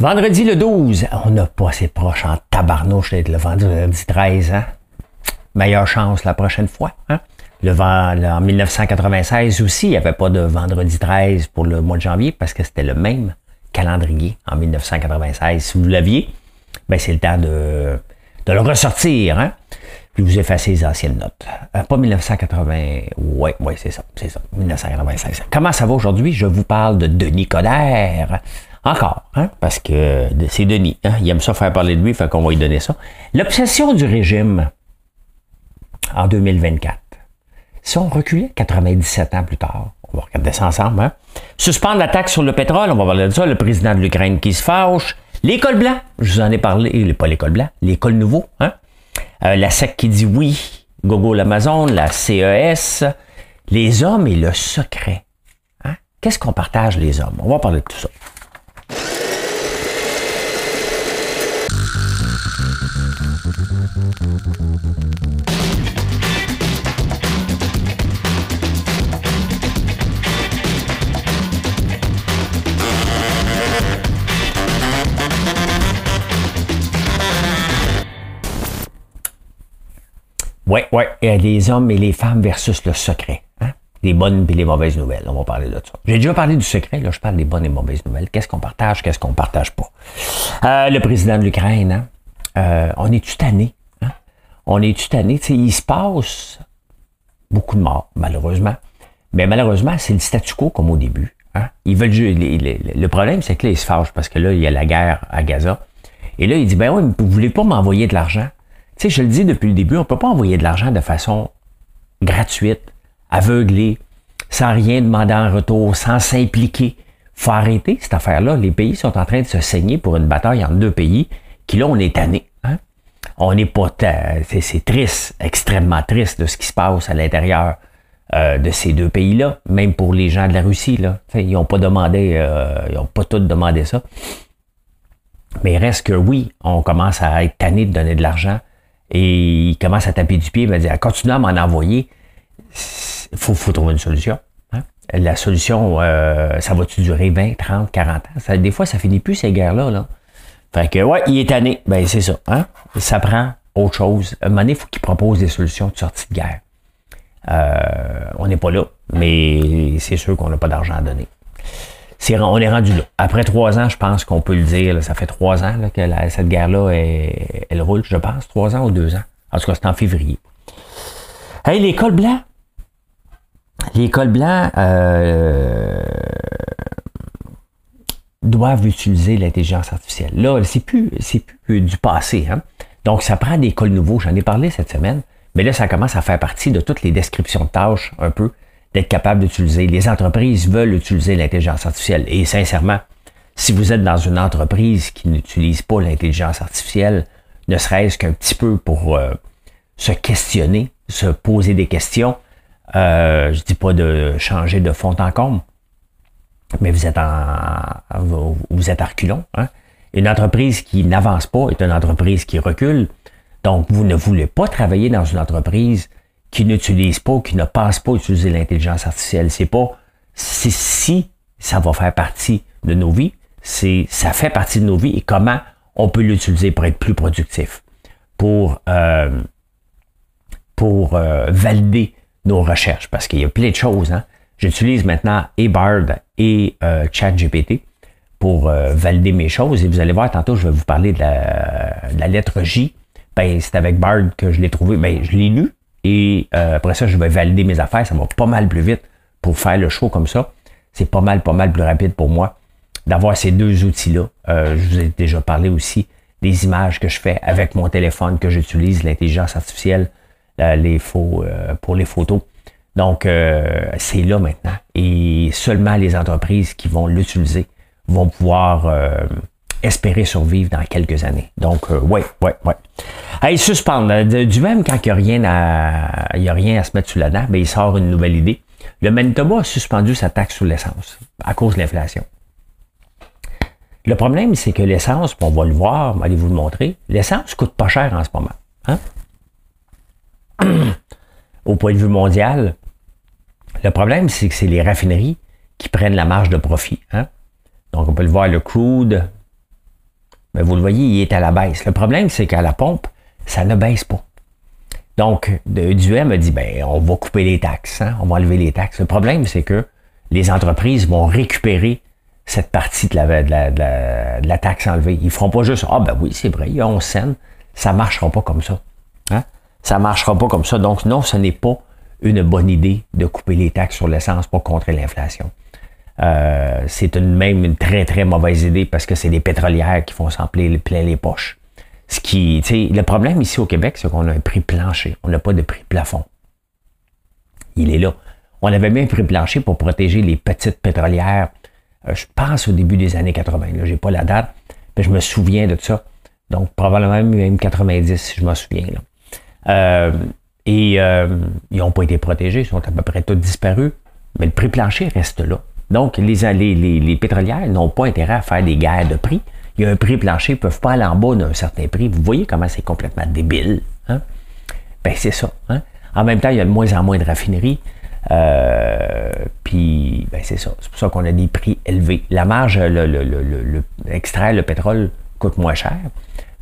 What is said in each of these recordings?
Vendredi le 12, on n'a pas assez proche en tabarnouche d'être le vendredi 13. Hein? Meilleure chance la prochaine fois. Hein? Le, en 1996 aussi, il n'y avait pas de vendredi 13 pour le mois de janvier parce que c'était le même calendrier en 1996. Si vous l'aviez, ben c'est le temps de, de le ressortir. Hein? puis vous effacez les anciennes notes. Euh, pas 1980, ouais, ouais, c'est ça, c'est ça, 1996. Comment ça va aujourd'hui? Je vous parle de Denis Coderre. Encore, hein, parce que c'est Denis, hein, il aime ça faire parler de lui, fait qu'on va lui donner ça. L'obsession du régime en 2024. Si on reculait 97 ans plus tard, on va regarder ça ensemble, hein? Suspendre la taxe sur le pétrole, on va parler de ça, le président de l'Ukraine qui se fâche, l'école blanc, je vous en ai parlé, pas l'école blanc, l'école nouveau, hein? Euh, la SEC qui dit oui, Google Amazon, la CES, les hommes et le secret. Hein? Qu'est-ce qu'on partage les hommes? On va parler de tout ça. Oui, oui. Les hommes et les femmes versus le secret. Hein? Les bonnes et les mauvaises nouvelles. On va parler de ça. J'ai déjà parlé du secret. Là, je parle des bonnes et mauvaises nouvelles. Qu'est-ce qu'on partage, qu'est-ce qu'on partage pas? Euh, le président de l'Ukraine, hein? euh, on est-tu tanné? Hein? On est-tu tanné? il se passe beaucoup de morts, malheureusement. Mais malheureusement, c'est le statu quo comme au début. Hein? Ils veulent le problème, c'est que là, ils se fâchent parce que là, il y a la guerre à Gaza. Et là, il dit, ben oui, vous voulez pas m'envoyer de l'argent? Tu sais, je le dis depuis le début, on ne peut pas envoyer de l'argent de façon gratuite, aveuglée, sans rien demander en retour, sans s'impliquer. faut arrêter cette affaire-là. Les pays sont en train de se saigner pour une bataille entre deux pays qui, là, on est tanné. Hein? On n'est pas... C'est triste, extrêmement triste de ce qui se passe à l'intérieur euh, de ces deux pays-là, même pour les gens de la Russie. Là. ils n'ont pas demandé, euh, ils n'ont pas tous demandé ça. Mais il reste que oui, on commence à être tanné de donner de l'argent et il commence à taper du pied, il va dire, continue à m'en envoyer, il faut, faut, trouver une solution. Hein. La solution, euh, ça va-tu durer 20, 30, 40 ans? des fois, ça finit plus ces guerres-là. Là. Fait que, ouais, il est tanné. Ben, c'est ça. Hein? Ça prend autre chose. À un moment donné, il faut qu'il propose des solutions de sortie de guerre. Euh, on n'est pas là, mais c'est sûr qu'on n'a pas d'argent à donner on est rendu là. Après trois ans, je pense qu'on peut le dire. ça fait trois ans que cette guerre-là, elle, roule, je pense. Trois ans ou deux ans. En tout cas, c'est en février. Hey, l'école blanc. L'école blanc euh, doivent utiliser l'intelligence artificielle. Là, c'est plus, c'est plus du passé. Hein? Donc, ça prend des écoles nouveaux. J'en ai parlé cette semaine. Mais là, ça commence à faire partie de toutes les descriptions de tâches un peu d'être capable d'utiliser. Les entreprises veulent utiliser l'intelligence artificielle. Et sincèrement, si vous êtes dans une entreprise qui n'utilise pas l'intelligence artificielle, ne serait-ce qu'un petit peu pour euh, se questionner, se poser des questions, euh, je dis pas de changer de fond en comble, mais vous êtes en vous êtes à reculons. Hein? Une entreprise qui n'avance pas est une entreprise qui recule. Donc, vous ne voulez pas travailler dans une entreprise qui n'utilisent pas, qui ne pensent pas utiliser l'intelligence artificielle. C'est pas si ça va faire partie de nos vies, c'est ça fait partie de nos vies et comment on peut l'utiliser pour être plus productif, pour euh, pour euh, valider nos recherches, parce qu'il y a plein de choses. Hein. J'utilise maintenant eBard et euh, ChatGPT pour valider mes choses. Et vous allez voir, tantôt, je vais vous parler de la, de la lettre J. Ben, c'est avec Bard que je l'ai trouvé. Ben, je l'ai lu, et euh, après ça, je vais valider mes affaires. Ça va pas mal plus vite pour faire le show comme ça. C'est pas mal, pas mal plus rapide pour moi d'avoir ces deux outils-là. Euh, je vous ai déjà parlé aussi des images que je fais avec mon téléphone, que j'utilise, l'intelligence artificielle, les euh, pour les photos. Donc, c'est là maintenant. Et seulement les entreprises qui vont l'utiliser vont pouvoir espérer survivre dans quelques années. Donc, oui, ouais, ouais. Hey, suspendre. Du même quand il n'y a, rien à, il a rien à se mettre sous la dent, ben, il sort une nouvelle idée. Le Manitoba a suspendu sa taxe sur l'essence à cause de l'inflation. Le problème, c'est que l'essence, on va le voir, allez vous le montrer, l'essence coûte pas cher en ce moment. Hein? Au point de vue mondial, le problème, c'est que c'est les raffineries qui prennent la marge de profit. Hein? Donc, on peut le voir, le crude, Mais vous le voyez, il est à la baisse. Le problème, c'est qu'à la pompe, ça ne baisse pas. Donc, Duhem a dit, ben, on va couper les taxes, hein, on va enlever les taxes. Le problème, c'est que les entreprises vont récupérer cette partie de la, de la, taxe enlevée. Ils feront pas juste, ah ben oui, c'est vrai, il y a 11 cents. Ça marchera pas comme ça. Hein? Ça marchera pas comme ça. Donc, non, ce n'est pas une bonne idée de couper les taxes sur l'essence pour contrer l'inflation. Euh, c'est une, même une très, très mauvaise idée parce que c'est les pétrolières qui font s'en plein les poches. Ce qui, le problème ici au Québec, c'est qu'on a un prix plancher. On n'a pas de prix plafond. Il est là. On avait mis un prix plancher pour protéger les petites pétrolières. Euh, je pense au début des années 80. Je n'ai pas la date, mais je me souviens de ça. Donc, probablement même 90, si je me souviens. Euh, et euh, ils n'ont pas été protégés, ils sont à peu près tous disparus. Mais le prix plancher reste là. Donc, les, les, les pétrolières n'ont pas intérêt à faire des guerres de prix il y a un prix plancher, ils ne peuvent pas aller en bas d'un certain prix. Vous voyez comment c'est complètement débile. Hein? Ben, c'est ça. Hein? En même temps, il y a de moins en moins de raffineries. Euh, puis, ben, c'est ça. C'est pour ça qu'on a des prix élevés. La marge, le, le, extraire le pétrole coûte moins cher,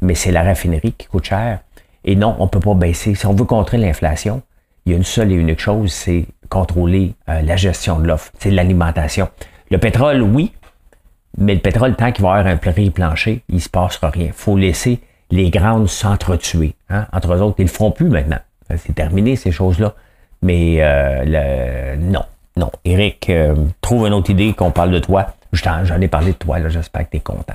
mais c'est la raffinerie qui coûte cher. Et non, on ne peut pas baisser. Si on veut contrer l'inflation, il y a une seule et unique chose, c'est contrôler euh, la gestion de l'offre, c'est l'alimentation. Le pétrole, oui, mais le pétrole, tant qu'il va y avoir un prix plancher, il ne se passera rien. Il faut laisser les grandes s'entretuer. Hein? Entre eux autres, ils ne le feront plus maintenant. C'est terminé, ces choses-là. Mais euh, non, non. Eric, euh, trouve une autre idée qu'on parle de toi. J'en ai parlé de toi, j'espère que tu es content.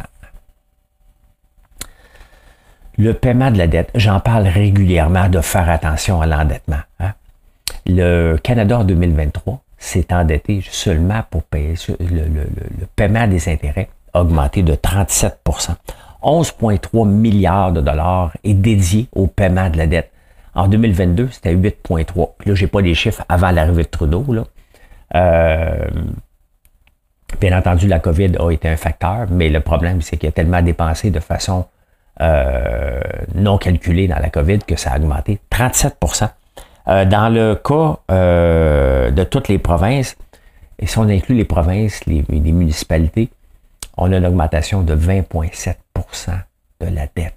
Le paiement de la dette, j'en parle régulièrement de faire attention à l'endettement. Hein? Le Canada en 2023, s'est endetté seulement pour payer le, paiement des intérêts a augmenté de 37% 11,3 milliards de dollars est dédié au paiement de la dette. En 2022, c'était 8,3. Là, j'ai pas les chiffres avant l'arrivée de Trudeau. Là. Euh, bien entendu, la COVID a été un facteur, mais le problème, c'est qu'il a tellement dépensé de façon euh, non calculée dans la COVID que ça a augmenté 37 euh, dans le cas euh, de toutes les provinces, et si on inclut les provinces, les, municipalités, on a une augmentation de 20,7% de la dette.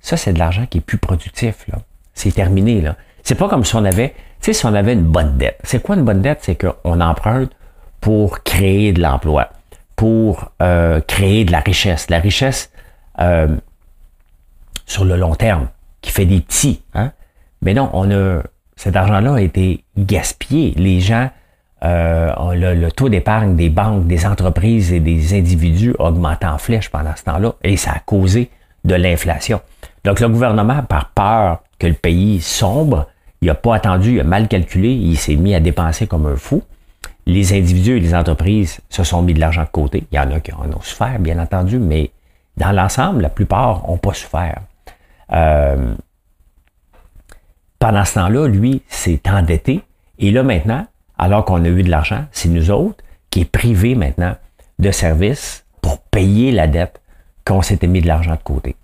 Ça, c'est de l'argent qui est plus productif. Là. C'est terminé. Là. C'est pas comme si on avait, tu sais, si on avait une bonne dette. C'est quoi une bonne dette? C'est qu'on emprunte pour créer de l'emploi, pour euh, créer de la richesse. La richesse sur le long terme, qui fait des petits. Hein? Mais non, on a cet argent-là a été gaspillé. Les gens, euh, le, taux d'épargne des banques, des entreprises et des individus a augmenté en flèche pendant ce temps-là et ça a causé de l'inflation. Donc le gouvernement, par peur que le pays sombre, il n'a pas attendu, il a mal calculé, il s'est mis à dépenser comme un fou. Les individus et les entreprises se sont mis de l'argent de côté. Il y en a qui en ont souffert, bien entendu, mais dans l'ensemble, la plupart n'ont pas souffert. Euh, pendant ce temps-là, lui s'est endetté. Et là, maintenant, alors qu'on a eu de l'argent, c'est nous autres qui est privé maintenant de services pour payer la dette qu'on s'était mis de l'argent de côté.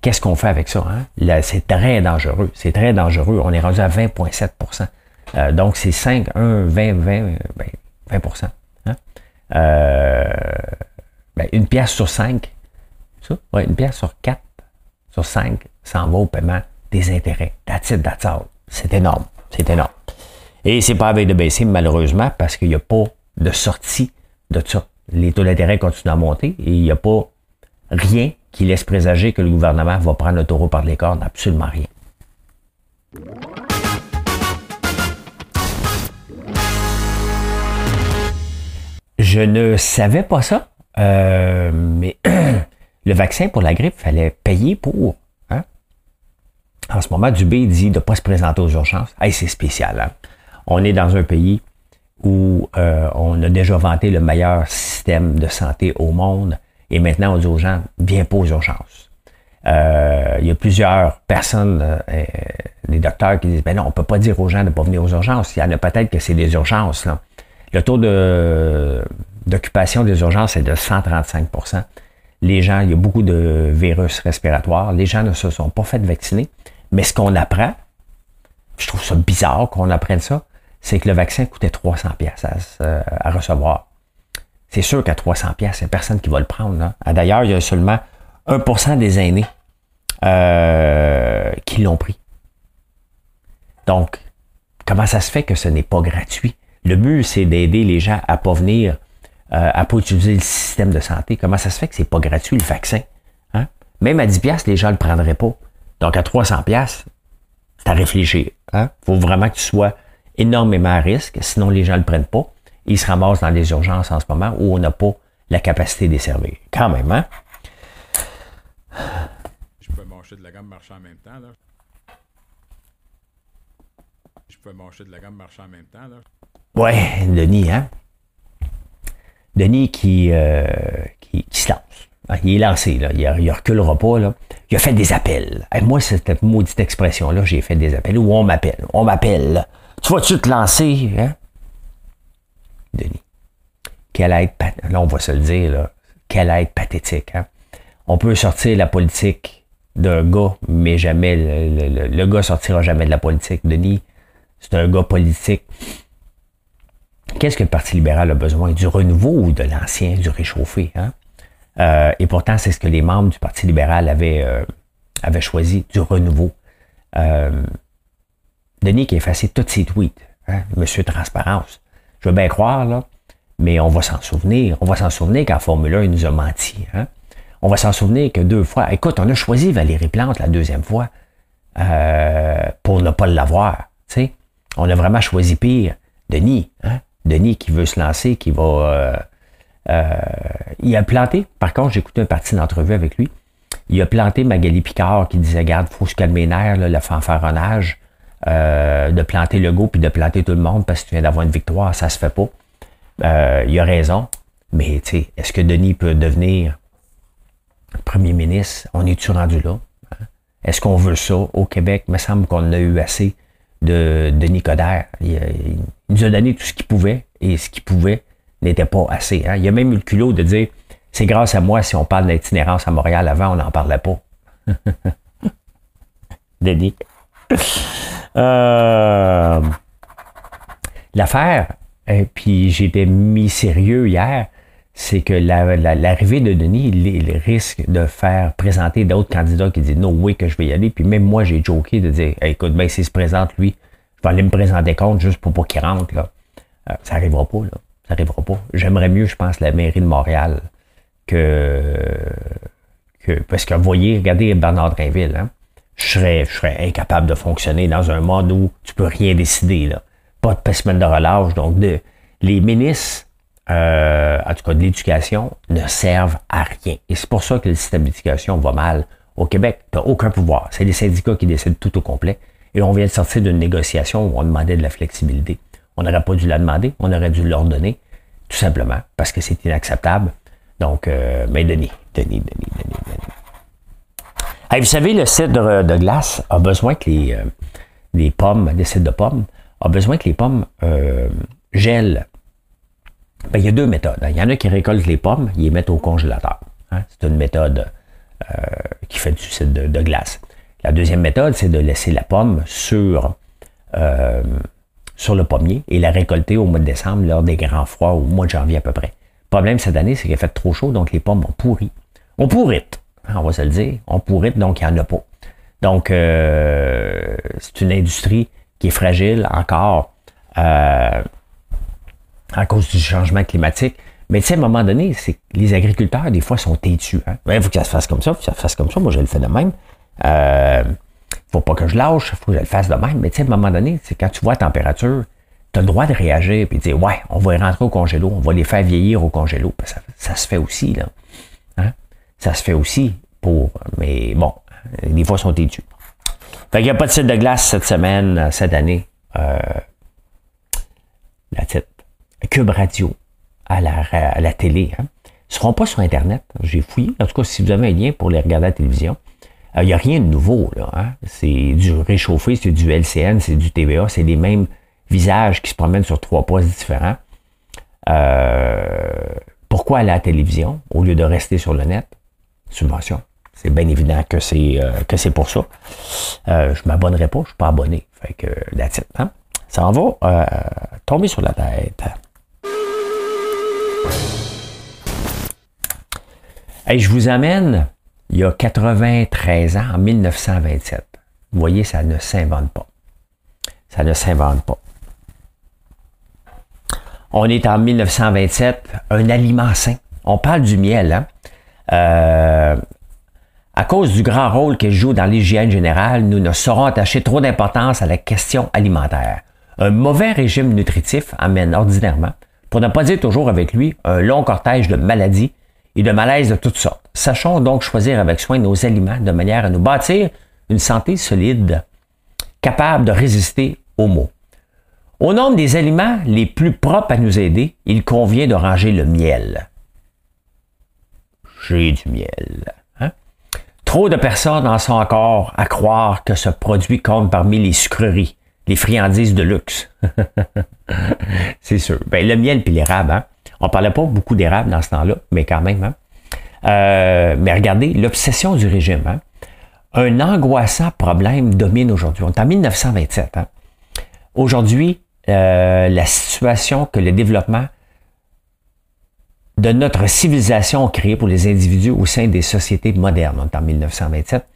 Qu'est-ce qu'on fait avec ça? Hein? c'est très dangereux. C'est très dangereux. On est rendu à 20,7% euh, Donc, c'est 5, 1, 20, 20, 20% hein? euh, ben, une pièce sur 5, ça? Ouais, une pièce sur 4, sur 5, s'en va au paiement des intérêts. That's it. C'est énorme. C'est énorme. Et c'est pas avec de baisser, malheureusement, parce qu'il n'y a pas de sortie de ça. Les taux d'intérêt continuent à monter et il n'y a pas rien qui laisse présager que le gouvernement va prendre le taureau par les cornes. Absolument rien. Je ne savais pas ça, euh, mais le vaccin pour la grippe, fallait payer pour en ce moment, Dubé dit de ne pas se présenter aux urgences. Hey, c'est spécial. Hein? On est dans un pays où euh, on a déjà vanté le meilleur système de santé au monde et maintenant on dit aux gens, viens pas aux urgences. Euh, il y a plusieurs personnes, euh, des docteurs qui disent, ben non, on peut pas dire aux gens de ne pas venir aux urgences. Il y en a peut-être que c'est des urgences. Le taux d'occupation des urgences est de 135% Les gens, il y a beaucoup de virus respiratoires. Les gens ne se sont pas fait vacciner. Mais ce qu'on apprend, je trouve ça bizarre qu'on apprenne ça, c'est que le vaccin coûtait 300 pièces à, recevoir. C'est sûr qu'à 300 pièces, il n'y a personne qui va le prendre. Ah, d'ailleurs, il y a seulement 1% des aînés euh, qui l'ont pris. Donc, comment ça se fait que ce n'est pas gratuit? Le but, c'est d'aider les gens à pas venir, euh, à pas utiliser le système de santé. Comment ça se fait que c'est pas gratuit le vaccin? Hein? Même à 10 pièces, les gens ne le prendraient pas. Donc à 300 pièces, c'est à réfléchir. Hein? Faut vraiment que tu sois énormément à risque, sinon les gens ne le prennent pas. Ils se ramassent dans des urgences en ce moment où on n'a pas la capacité de les servir. Quand même, hein? Je peux manger de la gamme marcher en même temps, là. Je peux manger de la gamme marcher en même temps, là. Ouais, Denis, hein? Denis qui, euh, qui, qui, se lance. Ah, il est lancé, là. Il, ne reculera pas, là. Il a fait des appels. Et moi, cette maudite expression-là, j'ai fait des appels où on m'appelle. On m'appelle. Tu vas-tu te lancer, hein? Denis. Quelle aide, là, on va se le dire, là. Quelle aide pathétique, hein? On peut sortir la politique d'un gars, mais jamais, le, le, le, gars sortira jamais de la politique. Denis, c'est un gars politique. Qu'est-ce que le Parti libéral a besoin? Du renouveau ou de l'ancien, du réchauffé? Hein? Euh, et pourtant, c'est ce que les membres du Parti libéral avaient, euh, avaient choisi, du renouveau. Euh, Denis qui a effacé tous ses tweets, hein? Monsieur Transparence. Je veux bien croire, là, mais on va s'en souvenir. On va s'en souvenir qu'en Formule 1, il nous a menti. Hein? On va s'en souvenir que deux fois. Écoute, on a choisi Valérie Plante la deuxième fois pour ne pas l'avoir. On a vraiment choisi pire. Denis, hein? Denis qui veut se lancer, qui va. Euh, il a planté, par contre, j'ai écouté un parti d'entrevue avec lui. Il a planté Magali Picard qui disait Garde, faut se calmer les là, le fanfaronnage, euh, de planter le go puis de planter tout le monde parce que tu viens d'avoir une victoire, ça se fait pas. Euh, il a raison, mais tu sais, est-ce que Denis peut devenir premier ministre? On est-tu rendu là hein? Est-ce qu'on veut ça au Québec? Il me semble qu'on a eu assez de Denis Coderre. Il, nous a donné tout ce qu'il pouvait et ce qu'il pouvait n'était pas assez. Hein. Il a même eu le culot de dire c'est grâce à moi si on parle d'itinérance à Montréal. Avant, on n'en parlait pas. Denis. Euh, L'affaire, et puis j'étais mis sérieux hier, c'est que l'arrivée la, de Denis, il, risque de faire présenter d'autres candidats qui disent no way que je vais y aller. Puis même moi, j'ai joké de dire écoute, ben, s'il se présente, lui, je vais aller me présenter compte juste pour pas qu'il rentre. Là. Euh, ça n'arrivera pas, là. N'arrivera pas. J'aimerais mieux, je pense, la mairie de Montréal que. parce que, vous voyez, regardez Bernard Drainville, hein? Je serais, incapable de fonctionner dans un monde où tu peux rien décider. Pas de semaine de relâche. Donc, les ministres, euh, en tout cas de l'éducation, ne servent à rien. Et c'est pour ça que le système d'éducation va mal. Au Québec, tu n'as aucun pouvoir. C'est les syndicats qui décident tout au complet. Et on vient de sortir d'une négociation où on demandait de la flexibilité. On n'aurait pas dû la demander, on aurait dû leur donner, tout simplement, parce que c'est inacceptable. Donc, euh, mais Denis, Denis, Denis, Denis, Denis. vous savez, le cidre de glace a besoin que les, euh, les pommes, des cidres de pommes, a besoin que les pommes euh, gèlent. Ben, il y a deux méthodes. Il y en a qui récoltent les pommes, ils les mettent au congélateur. Hein. C'est une méthode qui fait du cidre de, glace. La deuxième méthode, c'est de laisser la pomme sur, sur le pommier et la récolter au mois de décembre lors des grands froids, au mois de janvier à peu près. Le problème cette année, c'est qu'il fait trop chaud, donc les pommes ont pourri. On pourrite, hein, on va se le dire. On pourrit, donc il n'y en a pas. Donc, euh, c'est une industrie qui est fragile encore euh, à cause du changement climatique. Mais tu sais, à un moment donné, c'est les agriculteurs, des fois, sont têtus. Hein. Il faut que ça se fasse comme ça, il faut que ça se fasse comme ça. Moi, je le fais de même. Euh, faut pas que je lâche, faut que je le fasse de même. Mais tu sais, à un moment donné, c'est quand tu vois la température, tu as le droit de réagir et de dire Ouais, on va les rentrer au congélo, on va les faire vieillir au congélo. Ça, ça se fait aussi, là. Hein? Ça se fait aussi pour. Mais bon, des fois, sont têtus. Fait qu'il n'y a pas de site de glace cette semaine, cette année. Euh, la tête. Cube Radio à la, à la télé. Hein. Ils ne seront pas sur Internet. J'ai fouillé. En tout cas, si vous avez un lien pour les regarder à la télévision, il euh, n'y a rien de nouveau, là. Hein? C'est du réchauffé, c'est du LCN, c'est du TVA, c'est les mêmes visages qui se promènent sur trois postes différents. Euh, pourquoi aller à la télévision au lieu de rester sur le net? Subvention. C'est bien évident que c'est euh, que c'est pour ça. Je m'abonnerai pas, je suis pas abonné. Fait que it, hein? Ça en va tomber sur la tête. Hey, je vous amène il y a 93 ans, en 1927. Vous voyez, ça ne s'invente pas. Ça ne s'invente pas. On est en 1927, un aliment sain. On parle du miel. Hein? Euh, à cause du grand rôle qu'il joue dans l'hygiène générale, nous ne saurons attacher trop d'importance à la question alimentaire. Un mauvais régime nutritif amène ordinairement, pour ne pas dire toujours avec lui, un long cortège de maladies de malaises de toutes sortes. Sachons donc choisir avec soin nos aliments de manière à nous bâtir une santé solide, capable de résister aux maux. Au nombre des aliments les plus propres à nous aider, il convient de ranger le miel. J'ai du miel. Hein? Trop de personnes en sont encore à croire que ce produit compte parmi les sucreries, les friandises de luxe. C'est sûr. Ben, le miel puis l'érable, hein? On parlait pas beaucoup d'érable dans ce temps-là, mais quand même. Hein? Euh, mais regardez, l'obsession du régime. Hein? Un angoissant problème domine aujourd'hui. On est en 1927. Hein? Aujourd'hui, euh, la situation que le développement de notre civilisation a créé pour les individus au sein des sociétés modernes, en 1927,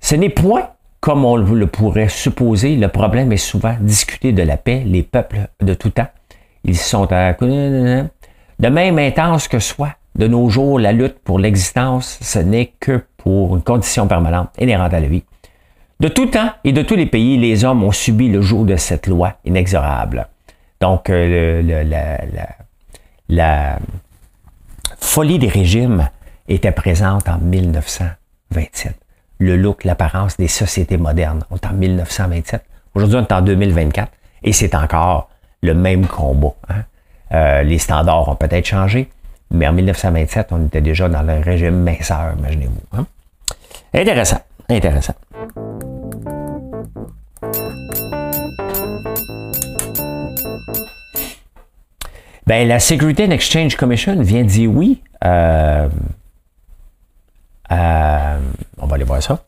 ce n'est point comme on le pourrait supposer, le problème est souvent discuté de la paix, les peuples de tout temps. Ils sont à... De même intense que soit, de nos jours, la lutte pour l'existence, ce n'est que pour une condition permanente inhérente à la vie. De tout temps et de tous les pays, les hommes ont subi le jour de cette loi inexorable. Donc, euh, la, folie des régimes était présente en 1927. Le look, l'apparence des sociétés modernes. On est en 1927. Aujourd'hui, on est en 2024 et c'est encore le même combat. Hein. Euh, les standards ont peut-être changé, mais en 1927, on était déjà dans le régime minceur, imaginez-vous. Hein. Intéressant, intéressant. Ben, la Security and Exchange Commission vient dire oui. Euh, euh, on va aller voir ça.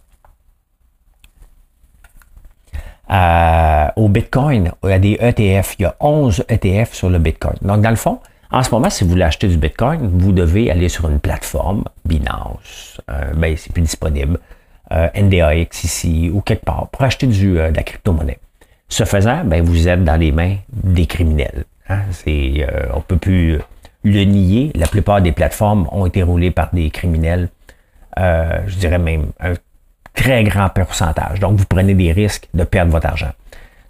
Euh, au Bitcoin, il y a des ETF. Il y a 11 ETF sur le Bitcoin. Donc, dans le fond, en ce moment, si vous voulez acheter du Bitcoin, vous devez aller sur une plateforme, Binance, ben, c'est plus disponible, NDAX ici ou quelque part, pour acheter du, de la crypto-monnaie. Ce faisant, ben, vous êtes dans les mains des criminels. Hein. C'est, euh, on peut plus le nier. La plupart des plateformes ont été roulées par des criminels. Euh, je dirais même très grand pourcentage. Donc, vous prenez des risques de perdre votre argent.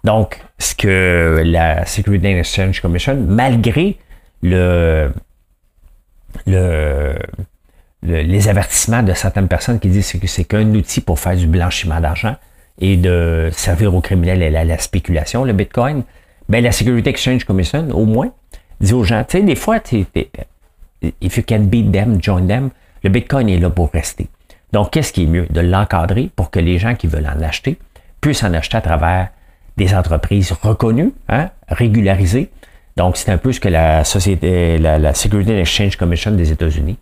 Donc, ce que la Security and Exchange Commission, malgré le, le, les avertissements de certaines personnes qui disent que c'est qu'un outil pour faire du blanchiment d'argent et de servir aux criminels et à la spéculation, le Bitcoin, ben, la Security Exchange Commission, au moins, dit aux gens, tu sais, des fois, if you can beat them, join them, le Bitcoin est là pour rester. Donc, qu'est-ce qui est mieux? De l'encadrer pour que les gens qui veulent en acheter puissent en acheter à travers des entreprises reconnues, hein, régularisées. Donc, c'est un peu ce que la société, la, Security Exchange Commission des États-Unis,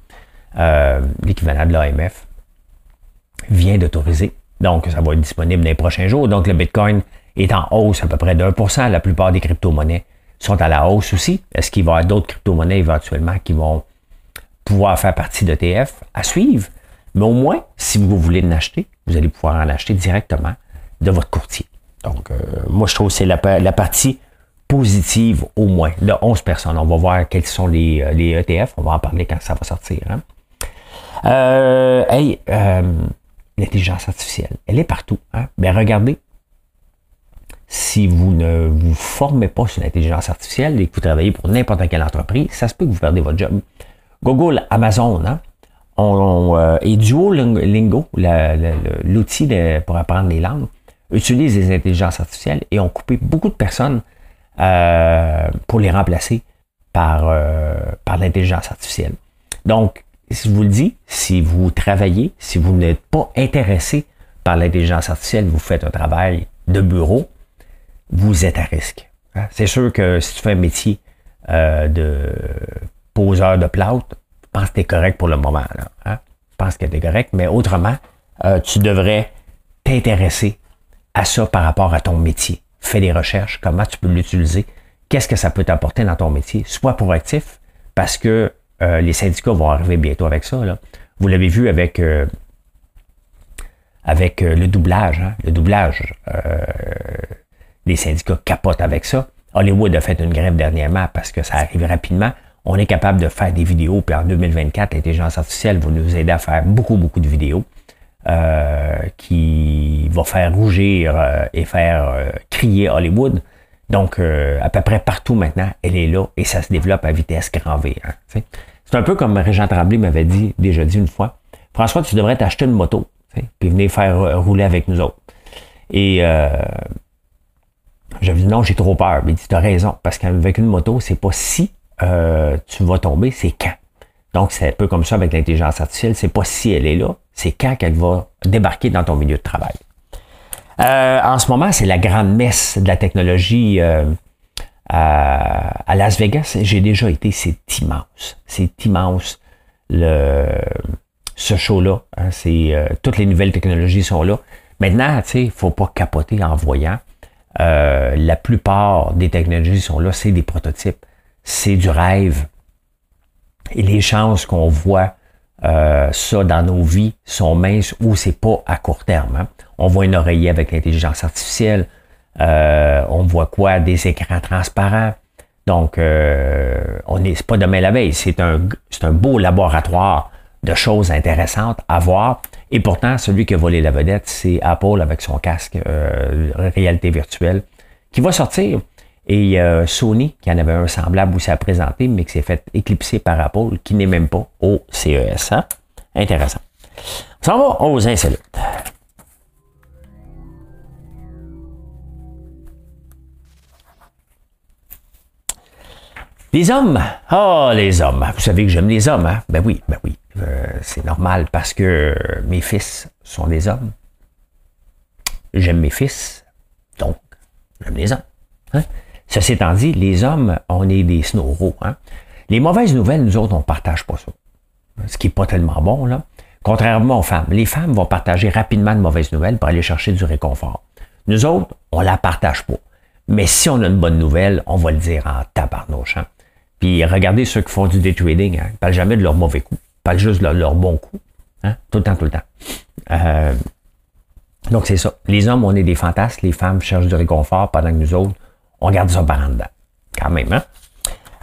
euh, l'équivalent de l'AMF, vient d'autoriser. Donc, ça va être disponible dans les prochains jours. Donc, le Bitcoin est en hausse à peu près d'1 La plupart des crypto-monnaies sont à la hausse aussi. Est-ce qu'il va y avoir d'autres crypto-monnaies éventuellement qui vont pouvoir faire partie d'ETF à suivre? Mais au moins, si vous voulez en acheter, vous allez pouvoir en acheter directement de votre courtier. Donc, euh, moi, je trouve que c'est la, partie positive au moins de 11 personnes. On va voir quels sont les, ETF. Euh, On va en parler quand ça va sortir. Hein. Euh, hey, l'intelligence artificielle, elle est partout. Hein? Ben, regardez, si vous ne vous formez pas sur l'intelligence artificielle et que vous travaillez pour n'importe quelle entreprise, ça se peut que vous perdez votre job. Google, Amazon, hein, on, euh, et Duolingo, l'outil pour apprendre les langues, utilisent les intelligences artificielles et ont coupé beaucoup de personnes euh, pour les remplacer par, euh, par l'intelligence artificielle. Donc, je vous le dis, si vous travaillez, si vous n'êtes pas intéressé par l'intelligence artificielle, vous faites un travail de bureau, vous êtes à risque. Hein? C'est sûr que si tu fais un métier euh, de poseur de je pense que tu es correct pour le moment. Hein? Je pense que tu es correct, mais autrement, euh, tu devrais t'intéresser à ça par rapport à ton métier. Fais des recherches, comment tu peux l'utiliser, qu'est-ce que ça peut t'apporter dans ton métier. Sois proactif, parce que euh, les syndicats vont arriver bientôt avec ça. Vous l'avez vu avec, avec euh, le doublage. Hein? Le doublage, les syndicats capotent avec ça. Hollywood a fait une grève dernièrement parce que ça arrive rapidement. On est capable de faire des vidéos, puis en 2024, l'intelligence artificielle va nous aider à faire beaucoup, beaucoup de vidéos qui va faire rougir et faire crier Hollywood. Donc, à peu près partout maintenant, elle est là et ça se développe à vitesse grand V. Hein, c'est un peu comme Régent Tremblay m'avait dit, déjà dit une fois, François, tu devrais t'acheter une moto, puis venir faire euh, rouler avec nous autres. Et euh, j'avais dit non, j'ai trop peur. Mais il dit, tu as raison, parce qu'avec une moto, c'est pas si euh, tu vas tomber, c'est quand? Donc, c'est un peu comme ça avec l'intelligence artificielle, c'est pas si elle est là, c'est quand qu'elle va débarquer dans ton milieu de travail. en ce moment, c'est la grande messe de la technologie à, Las Vegas, j'ai déjà été, c'est immense. C'est immense le, ce show-là. Hein, c'est, euh, toutes les nouvelles technologies sont là. Maintenant, il faut pas capoter en voyant. Euh, la plupart des technologies sont là, c'est des prototypes. C'est du rêve. Et les chances qu'on voit euh, ça dans nos vies sont minces ou c'est pas à court terme. Hein. On voit une oreiller avec l'intelligence artificielle. Euh, on voit quoi? Des écrans transparents. Donc, euh, on n'est pas demain la veille. C'est un, c'est un beau laboratoire de choses intéressantes à voir. Et pourtant, celui qui a volé la vedette, c'est Apple avec son casque euh, réalité virtuelle qui va sortir. Et euh, Sony, qui en avait un semblable où ça a présenté, mais qui s'est fait éclipser par Apple, qui n'est même pas au CES. Hein? Intéressant. On va aux insolites. Les hommes. Ah, les hommes. Vous savez que j'aime les hommes, hein? Ben oui, ben oui. Euh, c'est normal parce que mes fils sont des hommes. J'aime mes fils. Donc, j'aime les hommes. Hein? Ceci étant dit, les hommes, on est des snoraux. Hein? Les mauvaises nouvelles, nous autres, on partage pas ça. Ce qui n'est pas tellement bon, là. Contrairement aux femmes. Les femmes vont partager rapidement de mauvaises nouvelles pour aller chercher du réconfort. Nous autres, on la partage pas. Mais si on a une bonne nouvelle, on va le dire en tabarnouche. Hein? Puis regardez ceux qui font du day trading, hein, ils parlent jamais de leur mauvais coup, ils parlent juste de leur, bon coup. Hein, tout le temps, tout le temps. Euh, donc c'est ça. Les hommes, on est des fantasmes, les femmes cherchent du réconfort pendant que nous autres, on garde ça par en dedans. Quand même, hein?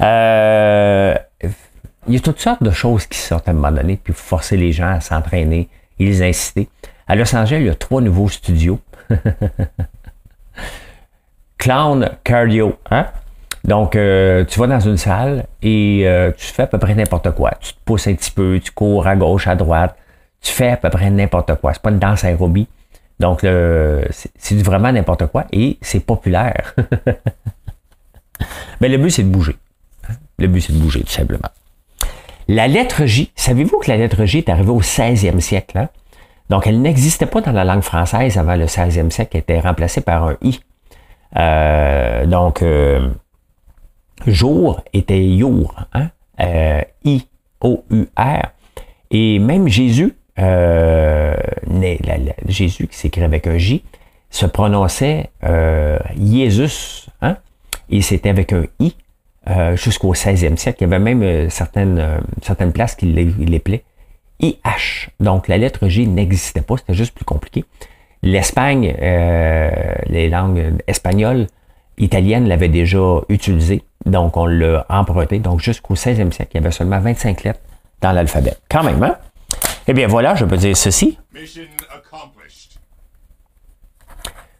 Euh, il y a toutes sortes de choses qui sortent à un moment donné, puis forcer les gens à s'entraîner et les inciter. À Los Angeles, il y a trois nouveaux studios. Clown Cardio, hein? Donc, euh, tu vas dans une salle et euh, tu fais à peu près n'importe quoi. Tu te pousses un petit peu, tu cours à gauche, à droite. Tu fais à peu près n'importe quoi. C'est pas une danse aérobie. Donc, c'est vraiment n'importe quoi et c'est populaire. Mais le but, c'est de bouger. Le but, c'est de bouger, tout simplement. La lettre J, savez-vous que la lettre J est arrivée au 16e siècle? Hein? Donc, elle n'existait pas dans la langue française avant le 16e siècle, elle était remplacée par un I. Euh, donc, jour était your, hein? Euh, I-O-U-R. Et même Jésus, euh, Jésus qui s'écrit avec un J, se prononçait euh, Jésus, hein? et c'était avec un I euh, jusqu'au 16e siècle. Il y avait même euh, certaines, certaines places qui l'appelaient IH. Donc la lettre J n'existait pas, c'était juste plus compliqué. L'Espagne, les langues espagnoles, italiennes l'avaient déjà utilisé. Donc, on l'a emprunté. Donc, jusqu'au 16e siècle, il y avait seulement 25 lettres dans l'alphabet. Quand même, hein? Eh bien, voilà, je peux dire ceci.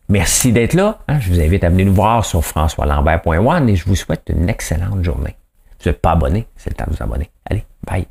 Merci d'être là. Hein. Je vous invite à venir nous voir sur françoislambert.one et je vous souhaite une excellente journée. Vous n'êtes pas abonné, c'est le temps de vous abonner. Allez, bye.